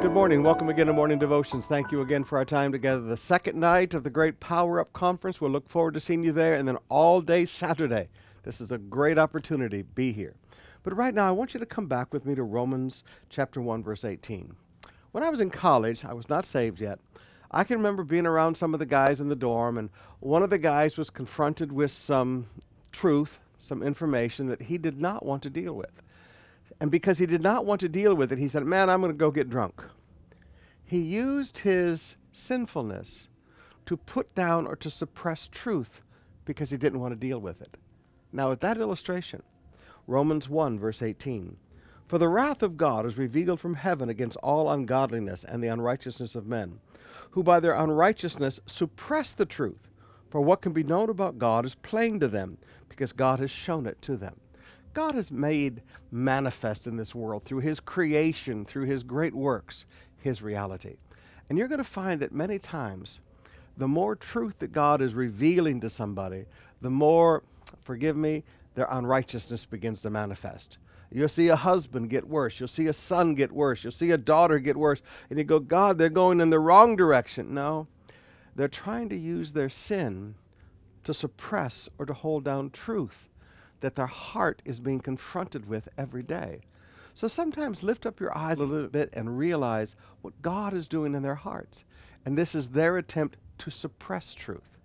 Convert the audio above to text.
Good morning. Welcome again to Morning Devotions. Thank you again for our time together. The second night of the great Power Up Conference. We'll look forward to seeing you there. And then all day Saturday. This is a great opportunity. Be here. But right now, I want you to come back with me to Romans chapter 1, verse 18. When I was in college, I was not saved yet. I can remember being around some of the guys in the dorm, and one of the guys was confronted with some truth, some information that he did not want to deal with. And because he did not want to deal with it, he said, Man, I'm going to go get drunk. He used his sinfulness to put down or to suppress truth because he didn't want to deal with it. Now, with that illustration, Romans 1, verse 18 For the wrath of God is revealed from heaven against all ungodliness and the unrighteousness of men, who by their unrighteousness suppress the truth. For what can be known about God is plain to them, because God has shown it to them. God has made manifest in this world through His creation, through His great works, His reality. And you're going to find that many times, the more truth that God is revealing to somebody, the more, forgive me, their unrighteousness begins to manifest. You'll see a husband get worse. You'll see a son get worse. You'll see a daughter get worse. And you go, God, they're going in the wrong direction. No, they're trying to use their sin to suppress or to hold down truth that their heart is being confronted with every day. So sometimes lift up your eyes a little bit and realize what God is doing in their hearts. And this is their attempt to suppress truth.